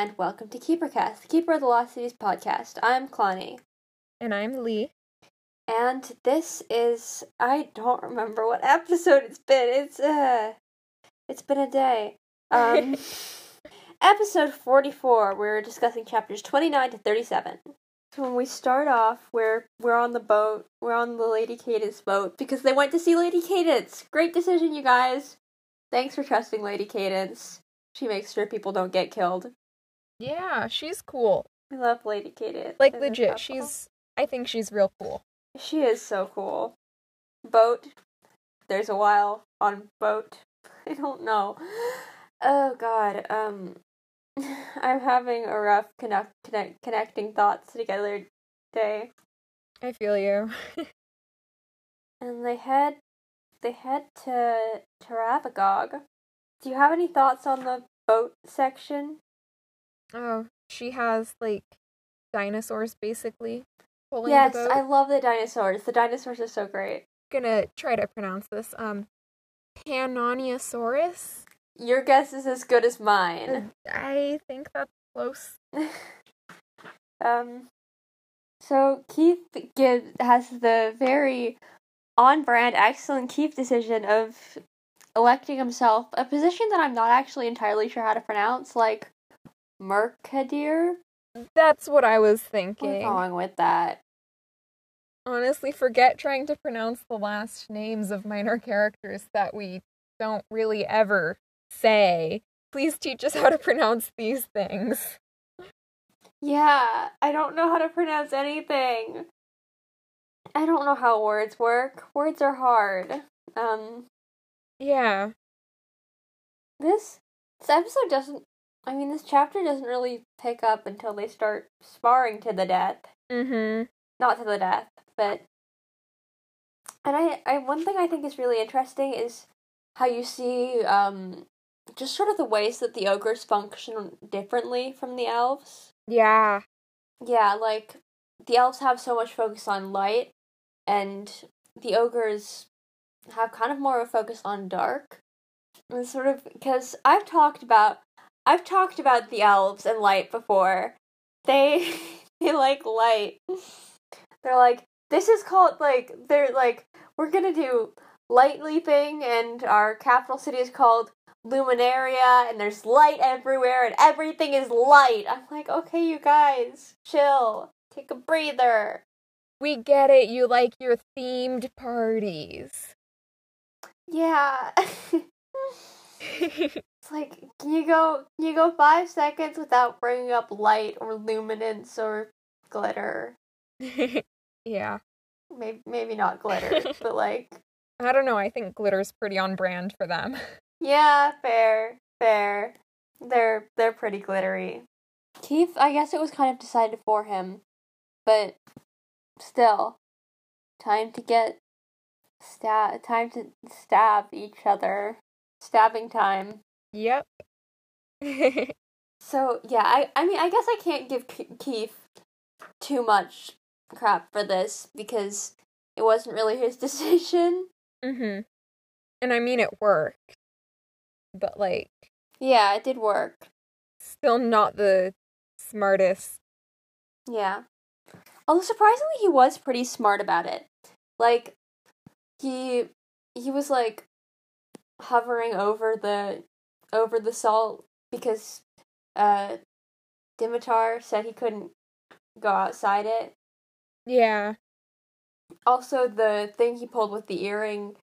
and welcome to KeeperCast, the Keeper of the Lost Cities podcast. I'm Clonny, And I'm Lee. and this is I don't remember what episode it's been. It's uh, it's been a day. Um, episode forty-four. We're discussing chapters twenty-nine to thirty-seven. So when we start off, we're we're on the boat. We're on the Lady Cadence boat because they went to see Lady Cadence. Great decision, you guys. Thanks for trusting Lady Cadence. She makes sure people don't get killed. Yeah, she's cool. I love Lady Cadence. Like legit, she's I think she's real cool. She is so cool. Boat. There's a while on boat. I don't know. Oh god. Um I'm having a rough connect, connect connecting thoughts together day. I feel you. And they head they head to Taravagog. Do you have any thoughts on the boat section? Oh, she has like dinosaurs basically pulling yes. I love the dinosaurs. The dinosaurs are so great. gonna try to pronounce this. Um Panoniosaurus? Your guess is as good as mine. I think that's close. um, so Keefe gives has the very on-brand, excellent Keefe decision of electing himself a position that I'm not actually entirely sure how to pronounce, like Mercadir. That's what I was thinking. going with that. Honestly, forget trying to pronounce the last names of minor characters that we don't really ever say. Please teach us how to pronounce these things. Yeah, I don't know how to pronounce anything. I don't know how words work. Words are hard. Um, Yeah. this this episode doesn't. I mean, this chapter doesn't really pick up until they start sparring to the death. Mm-hmm. Not to the death, but. And I, I, one thing I think is really interesting is how you see, um, just sort of the ways that the ogres function differently from the elves. Yeah. Yeah, like the elves have so much focus on light, and the ogres have kind of more of a focus on dark. And sort of because I've talked about I've talked about the elves and light before. They they like light. They're like this is called like they're like we're gonna do light leaping, and our capital city is called Lumenaria, and there's light everywhere, and everything is light. I'm like, okay, you guys, chill, take a breather. We get it. You like your themed parties. Yeah. it's like, can you go? Can you go five seconds without bringing up light or luminance or glitter? yeah. Maybe, maybe not glitter, but like, I don't know. I think glitter's pretty on brand for them. yeah, fair, fair. They're they're pretty glittery. Keefe, I guess it was kind of decided for him, but still, time to get stab. Time to stab each other. Stabbing time. Yep. So yeah, I I mean I guess I can't give Keefe too much crap for this because it wasn't really his decision. mhm. And I mean it worked. But like Yeah, it did work. still not the smartest. Yeah. Although surprisingly he was pretty smart about it. Like he he was like hovering over the over the salt because uh Dimitar said he couldn't go outside it. Yeah. Also the thing he pulled with the earring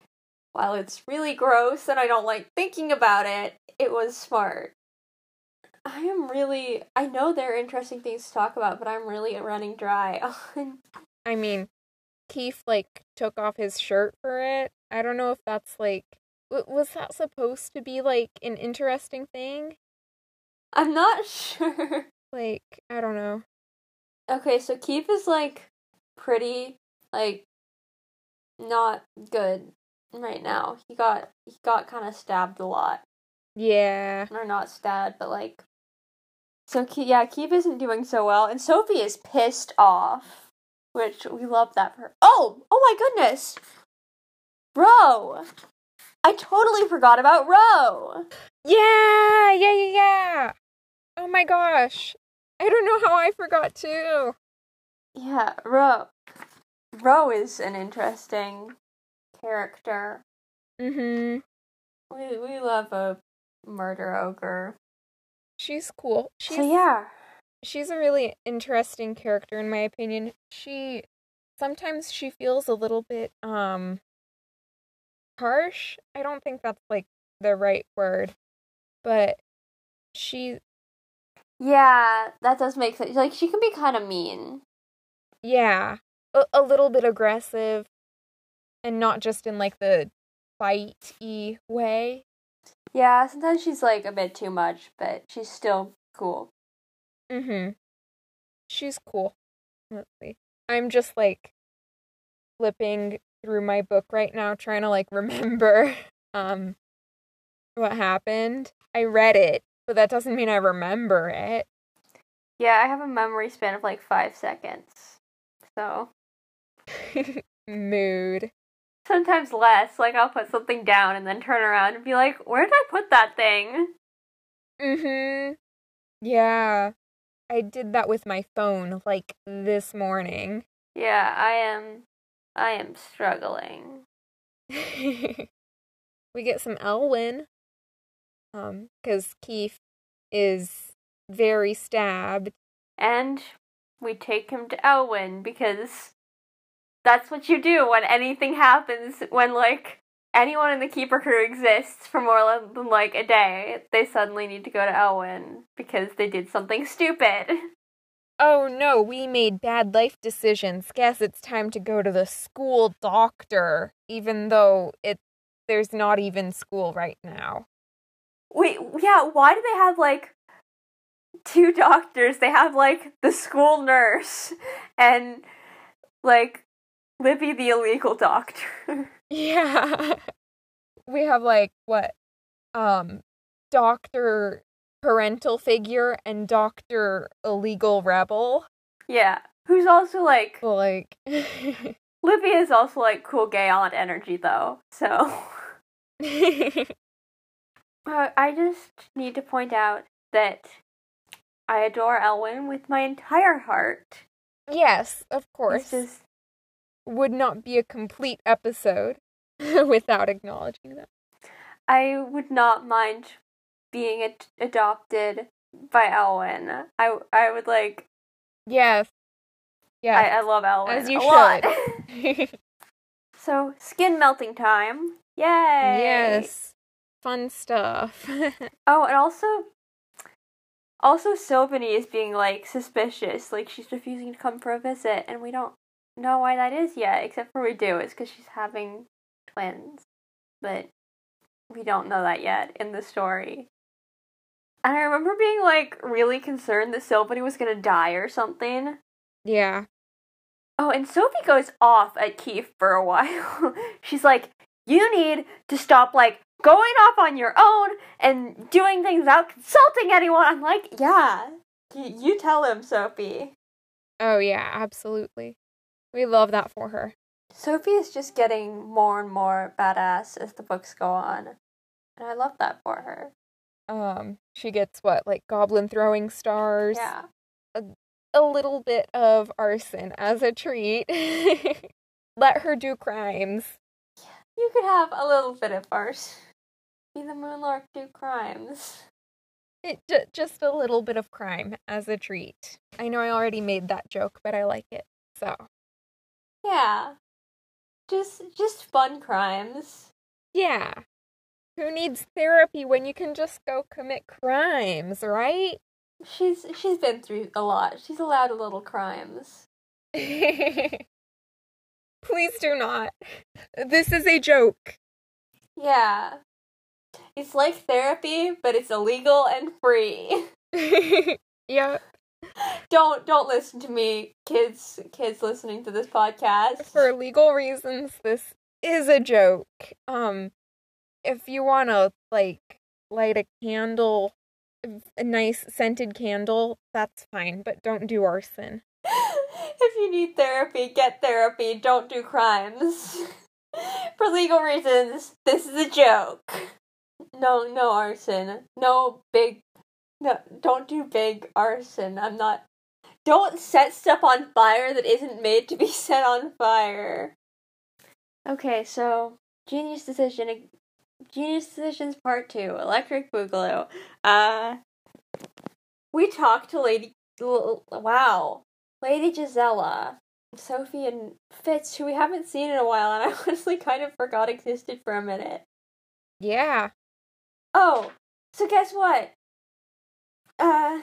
while it's really gross and I don't like thinking about it, it was smart. I am really I know there are interesting things to talk about, but I'm really running dry on I mean, Keefe like took off his shirt for it. I don't know if that's like w- was that supposed to be like an interesting thing? I'm not sure. Like, I don't know. Okay, so Keefe is like pretty like not good right now. He got he got kind of stabbed a lot. Yeah. Or not stabbed, but like So Ke- yeah, Keefe isn't doing so well and Sophie is pissed off, which we love that for. Oh, oh my goodness. Ro. I totally forgot about Ro. Yeah, yeah, yeah, yeah. Oh my gosh. I don't know how I forgot too. Yeah, Ro. Ro is an interesting character. Mm-hmm. We we love a murder ogre. She's cool. She's so yeah. she's a really interesting character in my opinion. She sometimes she feels a little bit um harsh. I don't think that's like the right word. But she Yeah, that does make sense. Like she can be kind of mean. yeah, a, a little bit aggressive and not just in like the fight-y way. Yeah, sometimes she's like a bit too much, but she's still cool. Mm Mhm. She's cool. Let's see. I'm just like flipping through my book right now trying to like remember um what happened. I read it, but that doesn't mean I remember it. Yeah, I have a memory span of like five seconds. So Mood. sometimes less. Like I'll put something down and then turn around and be like, "Where did I put that thing?" Mhm. Yeah. I did that with my phone like this morning. Yeah, I am. I am struggling. we get some Elwin. Um, because Keefe is very stabbed. And we take him to Elwin because that's what you do when anything happens. When like anyone in the keeper crew exists for more than like a day, they suddenly need to go to Elwin because they did something stupid. Oh no, we made bad life decisions. Guess it's time to go to the school doctor, even though it there's not even school right now. Wait, yeah, why do they have like two doctors? They have like the school nurse and like Libby the illegal doctor. Yeah. we have like what? Um Dr. Parental Figure and Dr. Illegal Rebel. yeah, who's also like Like Libby is also like cool gay aunt energy though. So uh, I just need to point out that I adore Elwin with my entire heart. Yes, of course. just Would not be a complete episode without acknowledging that. I would not mind being ad- adopted by Elwin. I I would like. Yes. I, I love Elwin As you should. so skin melting time. Yay! yes. Fun stuff. Oh, and also, also Silveny is being like suspicious. Like she's refusing to come for a visit, and we don't know why that is yet. Except for we do. It's because she's having twins, but we don't know that yet in the story. And I remember being like really concerned that Silveny was gonna die or something. yeah. Oh, and Sophie goes off at Keefe for a while. She's like, you need to stop, like, going off on your own and doing things without consulting anyone. I'm like, yeah, y- you tell him, Sophie. Oh yeah, absolutely. We love that for her. Sophie is just getting more and more badass as the books go on. And I love that for her. Um, she gets what, like goblin throwing stars? Yeah. A a little bit of arson as a treat. Let her do crimes. You could have a little bit of arson. Be the Moonlark do crimes. It j- just a little bit of crime as a treat. I know I already made that joke, but I like it. So, Yeah. Just just fun crimes. yeah. Who needs therapy when you can just go commit crimes, right? She's she's been through a lot. She's allowed a little crimes. Please do not. This is a joke. Yeah. It's like therapy, but it's illegal and free. yeah, Don't don't listen to me, kids kids listening to this podcast. for legal reasons, this is a joke. Um, if you want to, like, light a candle, a nice scented candle, that's fine, but don't do arson. if you need therapy, get therapy. Don't do crimes. For legal reasons, this is a joke. No, no arson. No big No, don't do big arson. I'm not. Don't set stuff on fire that isn't made to be set on fire. Okay, so genius decision. Genius decisions part two. Electric Boogaloo. Uh, we talked to Lady. Wow, Lady Gisela, Sophie, and Fitz, who we haven't seen in a while, and I honestly kind of forgot existed for a minute. Yeah. Oh, so guess what? Uh,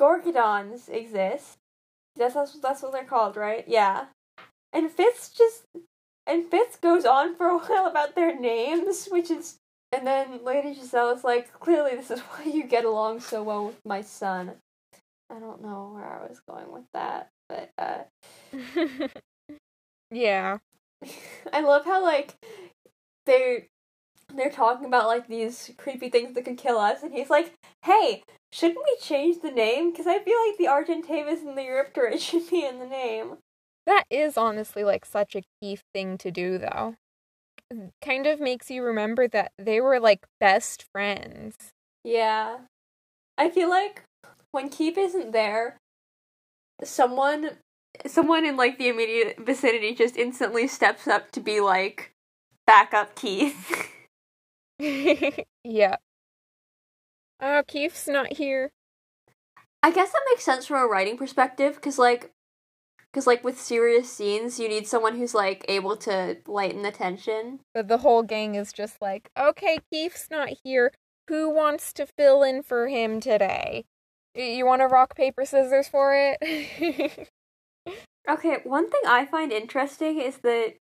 Gorgodons exist. That's that's, that's what they're called, right? Yeah. And Fitz just and Fitz goes on for a while about their names, which is and then Lady Giselle is like, clearly this is why you get along so well with my son. I don't know where I was going with that, but uh Yeah. I love how like they're they're talking about like these creepy things that could kill us, and he's like, "Hey, shouldn't we change the name? Because I feel like the Argentavis and the Eurypterid should be in the name." That is honestly like such a key thing to do, though. It kind of makes you remember that they were like best friends. Yeah, I feel like when Keefe isn't there, someone someone in like the immediate vicinity just instantly steps up to be like backup Keefe. yeah. Oh, Keefe's not here. I guess that makes sense from a writing perspective, because like, because like with serious scenes, you need someone who's like able to lighten the tension. But the whole gang is just like, okay, Keefe's not here. Who wants to fill in for him today? You want to rock paper scissors for it? okay, one thing I find interesting is that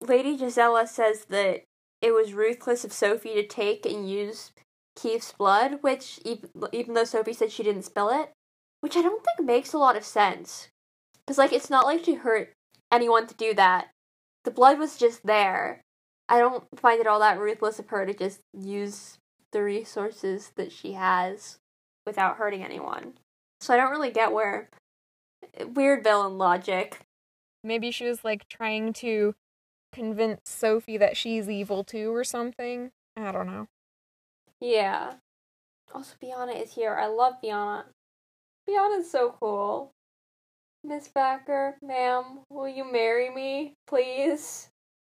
Lady Gisela says that it was ruthless of Sophie to take and use Keefe's blood, which even, even though Sophie said she didn't spill it, which I don't think makes a lot of sense. Cuz like it's not like she hurt anyone to do that. The blood was just there. I don't find it all that ruthless of her to just use the resources that she has without hurting anyone. So I don't really get where weird villain logic. Maybe she was like trying to convince Sophie that she's evil too or something. I don't know. Yeah. Also, Biana is here. I love Biana. Biana's so cool. Miss Vacker, ma'am, will you marry me, please?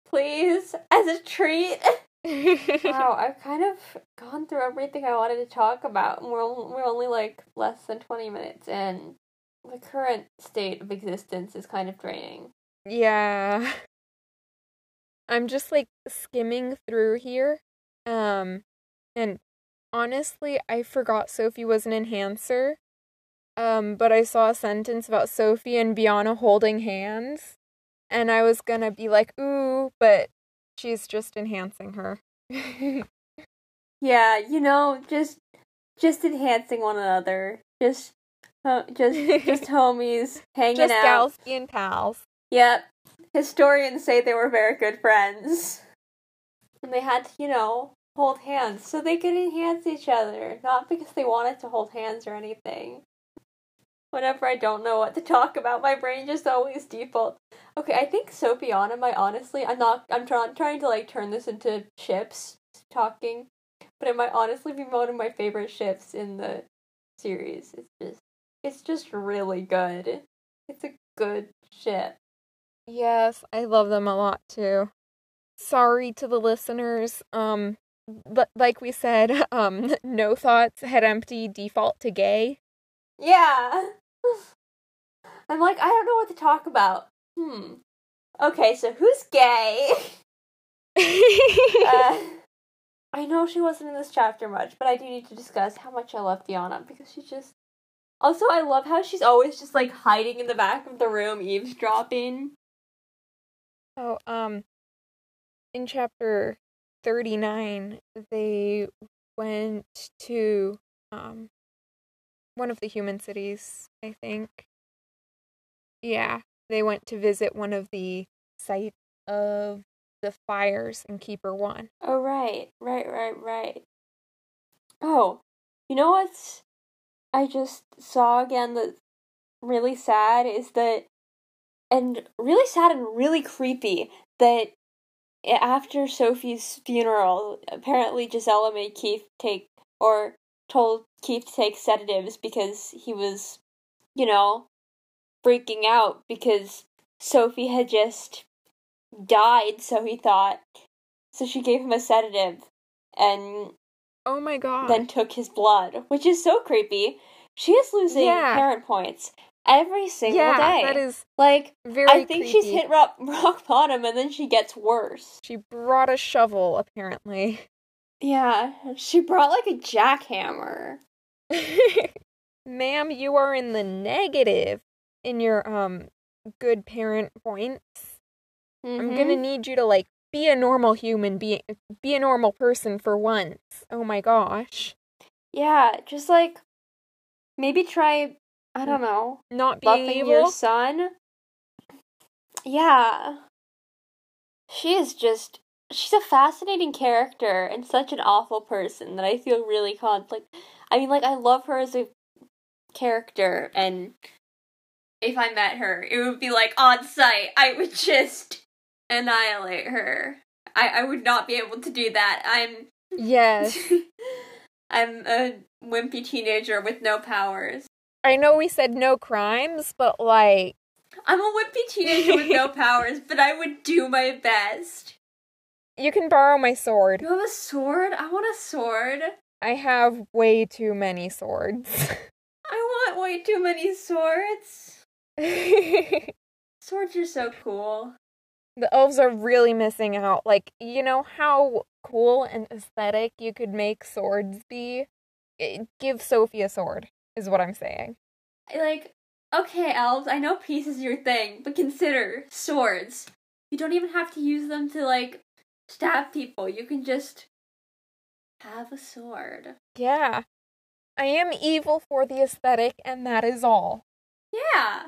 Please? As a treat? wow, I've kind of gone through everything I wanted to talk about, and we're, we're only like less than 20 minutes in. The current state of existence is kind of draining. Yeah. I'm just like skimming through here. Um and honestly, I forgot Sophie was an enhancer. Um but I saw a sentence about Sophie and Biana holding hands and I was to be like, "Ooh," but she's just enhancing her. yeah, you know, just just enhancing one another. Just uh, just just homies hanging just out. Just gals and pals. Yep. Historians say they were very good friends. And they had to, you know, hold hands so they could enhance each other, not because they wanted to hold hands or anything. Whenever I don't know what to talk about, my brain just always defaults. Okay, I think Sophiana might honestly, I'm not, I'm trying trying to like turn this into ships talking, but it might honestly be one of my favorite ships in the series. It's just, it's just really good. It's a good ship. Yes, I love them a lot too. Sorry to the listeners. Um but like we said, um no thoughts head empty default to gay. Yeah. I'm like I don't know what to talk about. Hmm. Okay, so who's gay? uh, I know she wasn't in this chapter much, but I do need to discuss how much I love Fiona because she just also, I love how she's always just like hiding in the back of the room, eavesdropping. Oh, um, in chapter 39, they went to, um, one of the human cities, I think. Yeah, they went to visit one of the sites of the fires in Keeper 1. Oh, right, right, right, right. Oh, you know what's I just saw again that's really sad is that and really sad and really creepy that after Sophie's funeral, apparently Gisela made Keefe take or told Keefe to take sedatives because he was, you know, freaking out because Sophie had just died, so he thought. So she gave him a sedative and Oh my god. then took his blood, which is so creepy. She is losing Yeah. parent points every single yeah, day. that is like very I think she's hit rock, rock bottom and then she gets worse. She brought a shovel, apparently. Yeah, she brought like a jackhammer. Ma'am, you are in the negative in your um good parent points. I'm Mhm. gonna need you to like be a normal human, be be a normal person for once. Oh my gosh. Yeah, just like maybe try I don't know, Not being evil. your son. Yeah. She is just she's a fascinating character and such an awful person that I feel really conflict. I mean like I love her as a character and if I met her, it would be like on site. I would just annihilate her. I, I would not be able to do that. I'm Yes. I'm a wimpy teenager with no powers. I know we said no crimes, but like I'm a wimpy teenager with no powers, but I would do my best. You can borrow my sword. You have a sword? I want a sword. I have way too many swords. I want way too many swords. Swords are so cool. The elves are really missing out. Like, you know how cool and aesthetic you could make swords be? Give Sophie a sword, is what I'm saying. Like, okay, elves, I know peace is your thing, but consider swords. You don't even have to use them to, like, stab people. You can just have a sword. Yeah. I am evil for the aesthetic, and that is all. Yeah.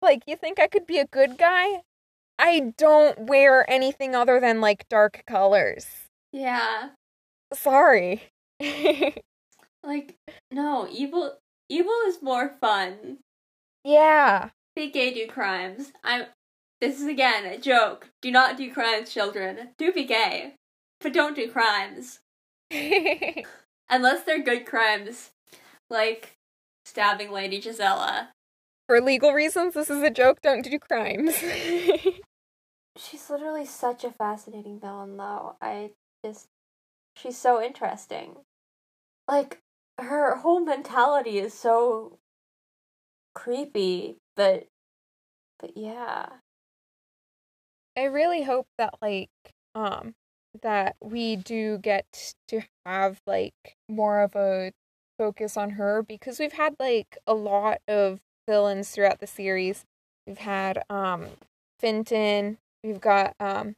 Like, you think I could be a good guy? I don't wear anything other than, like, dark colors. Yeah. Sorry. Like, no, evil evil is more fun. yeah. Be gay, do crimes. I'm. This is again a joke. Do not do crimes, children. Do be gay, but don't do crimes unless they're good crimes, like stabbing Lady Gisela. For legal reasons, this is a joke. Don't do crimes. She's literally such a fascinating villain, though. I just. She's so interesting. Like, her whole mentality is so creepy, but. But yeah. I really hope that like um that we do get to have like more of a focus on her because we've had like a lot of villains throughout the series. We've had um Fintan, we've got um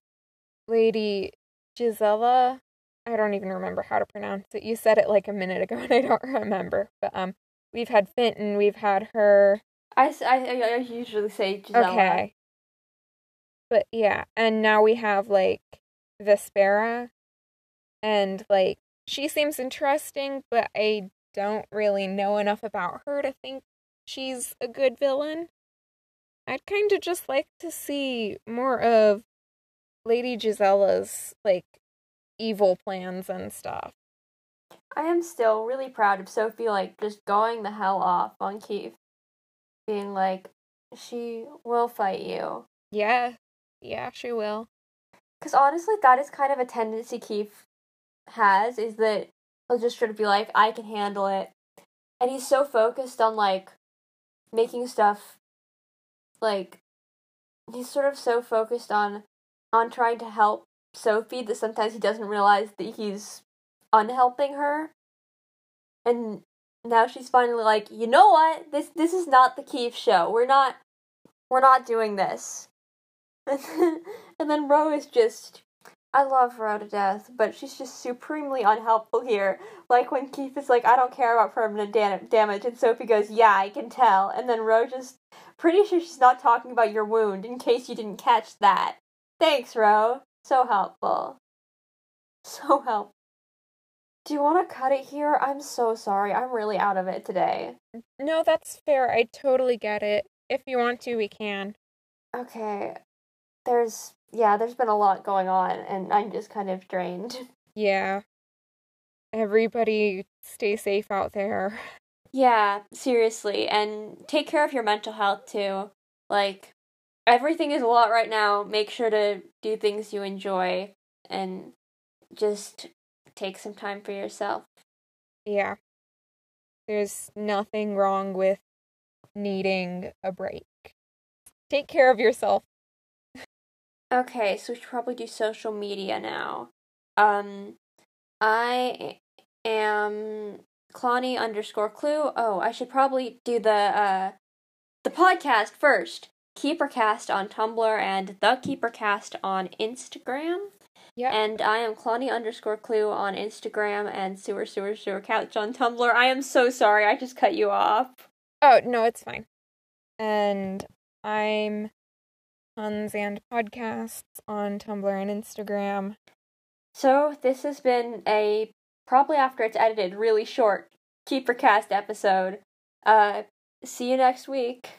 Lady Gisela. I don't even remember how to pronounce it. You said it like a minute ago and I don't remember. But um we've had Fintan, we've had her I, I, I usually say Gisela. Okay. But yeah, and now we have like Vespera and like she seems interesting, but I don't really know enough about her to think she's a good villain. I'd kind of just like to see more of Lady Gisela's like evil plans and stuff. I am still really proud of Sophie, like, just going the hell off on Keefe. Being like, she will fight you. Yeah. Yeah, she will. Because honestly, that is kind of a tendency Keefe has, is that he'll just sort of be like, I can handle it. And he's so focused on, like, making stuff, like, he's sort of so focused on, on trying to help Sophie that sometimes he doesn't realize that he's unhelping her. And now she's finally like, you know what? This this is not the Keefe show. We're not we're not doing this. And then, and then Ro is just I love Ro to death, but she's just supremely unhelpful here. Like when Keefe is like, I don't care about permanent da- damage, and Sophie goes, Yeah, I can tell. And then Ro just, pretty sure she's not talking about your wound, in case you didn't catch that. Thanks, Ro. So helpful. So helpful. Do you want to cut it here? I'm so sorry. I'm really out of it today. No, that's fair. I totally get it. If you want to, we can. Okay. There's, yeah, there's been a lot going on, and I'm just kind of drained. Yeah. Everybody stay safe out there. Yeah, seriously. And take care of your mental health too. Like, everything is a lot right now. Make sure to do things you enjoy and just take some time for yourself. Yeah. There's nothing wrong with needing a break. Take care of yourself. Okay, so we should probably do social media now. Um, I am Clonny underscore clue. Oh, I should probably do the uh the podcast first. Keepercast on Tumblr and the Keepercast on Instagram. Yeah. And I am Clonny underscore clue on Instagram and sewer sewer sewer couch on Tumblr. I am so sorry, I just cut you off. Oh, no, it's fine. And I'm Puns and Podcasts on Tumblr and Instagram. So this has been a probably after it's edited really short Keepercast episode. Uh see you next week.